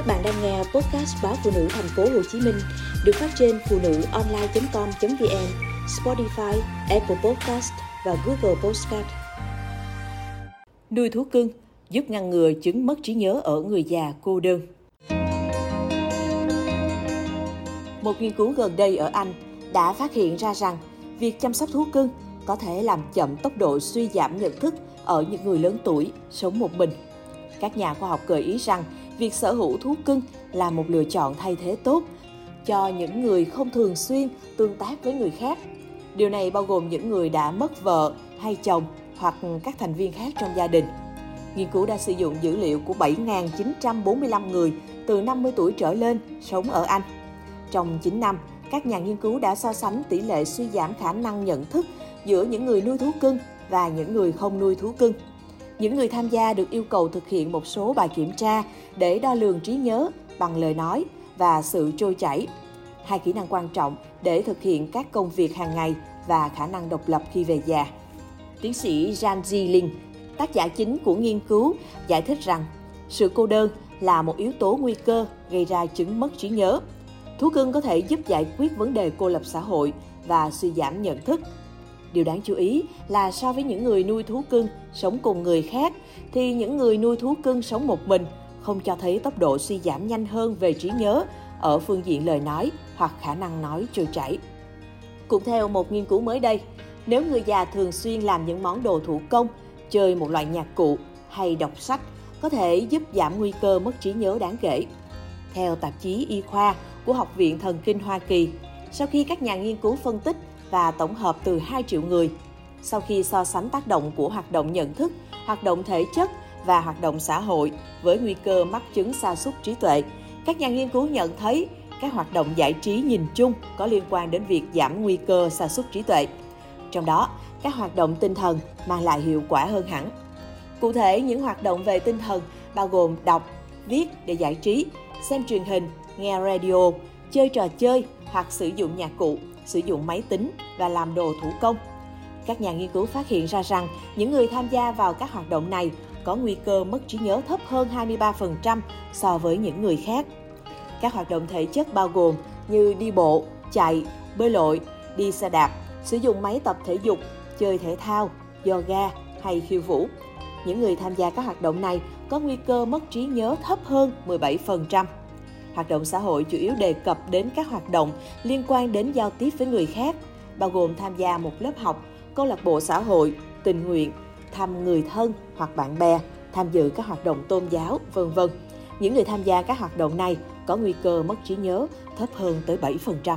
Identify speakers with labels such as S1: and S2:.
S1: Các bạn đang nghe podcast báo phụ nữ thành phố Hồ Chí Minh được phát trên phụ nữ online.com.vn, Spotify, Apple Podcast và Google Podcast. Nuôi thú cưng giúp ngăn ngừa chứng mất trí nhớ ở người già cô đơn. Một nghiên cứu gần đây ở Anh đã phát hiện ra rằng việc chăm sóc thú cưng có thể làm chậm tốc độ suy giảm nhận thức ở những người lớn tuổi sống một mình. Các nhà khoa học gợi ý rằng việc sở hữu thú cưng là một lựa chọn thay thế tốt cho những người không thường xuyên tương tác với người khác. Điều này bao gồm những người đã mất vợ hay chồng hoặc các thành viên khác trong gia đình. Nghiên cứu đã sử dụng dữ liệu của 7.945 người từ 50 tuổi trở lên sống ở Anh. Trong 9 năm, các nhà nghiên cứu đã so sánh tỷ lệ suy giảm khả năng nhận thức giữa những người nuôi thú cưng và những người không nuôi thú cưng. Những người tham gia được yêu cầu thực hiện một số bài kiểm tra để đo lường trí nhớ bằng lời nói và sự trôi chảy. Hai kỹ năng quan trọng để thực hiện các công việc hàng ngày và khả năng độc lập khi về già. Tiến sĩ Jan Zilin, tác giả chính của nghiên cứu, giải thích rằng sự cô đơn là một yếu tố nguy cơ gây ra chứng mất trí nhớ. Thú cưng có thể giúp giải quyết vấn đề cô lập xã hội và suy giảm nhận thức Điều đáng chú ý là so với những người nuôi thú cưng sống cùng người khác thì những người nuôi thú cưng sống một mình không cho thấy tốc độ suy giảm nhanh hơn về trí nhớ ở phương diện lời nói hoặc khả năng nói trôi chảy. Cũng theo một nghiên cứu mới đây, nếu người già thường xuyên làm những món đồ thủ công, chơi một loại nhạc cụ hay đọc sách có thể giúp giảm nguy cơ mất trí nhớ đáng kể. Theo tạp chí Y khoa của Học viện Thần kinh Hoa Kỳ, sau khi các nhà nghiên cứu phân tích và tổng hợp từ 2 triệu người. Sau khi so sánh tác động của hoạt động nhận thức, hoạt động thể chất và hoạt động xã hội với nguy cơ mắc chứng sa sút trí tuệ, các nhà nghiên cứu nhận thấy các hoạt động giải trí nhìn chung có liên quan đến việc giảm nguy cơ sa sút trí tuệ. Trong đó, các hoạt động tinh thần mang lại hiệu quả hơn hẳn. Cụ thể, những hoạt động về tinh thần bao gồm đọc, viết để giải trí, xem truyền hình, nghe radio, chơi trò chơi hoặc sử dụng nhạc cụ sử dụng máy tính và làm đồ thủ công. Các nhà nghiên cứu phát hiện ra rằng những người tham gia vào các hoạt động này có nguy cơ mất trí nhớ thấp hơn 23% so với những người khác. Các hoạt động thể chất bao gồm như đi bộ, chạy, bơi lội, đi xe đạp, sử dụng máy tập thể dục, chơi thể thao, yoga hay khiêu vũ. Những người tham gia các hoạt động này có nguy cơ mất trí nhớ thấp hơn 17%. Hoạt động xã hội chủ yếu đề cập đến các hoạt động liên quan đến giao tiếp với người khác, bao gồm tham gia một lớp học, câu lạc bộ xã hội, tình nguyện, thăm người thân hoặc bạn bè, tham dự các hoạt động tôn giáo, vân vân. Những người tham gia các hoạt động này có nguy cơ mất trí nhớ thấp hơn tới 7%.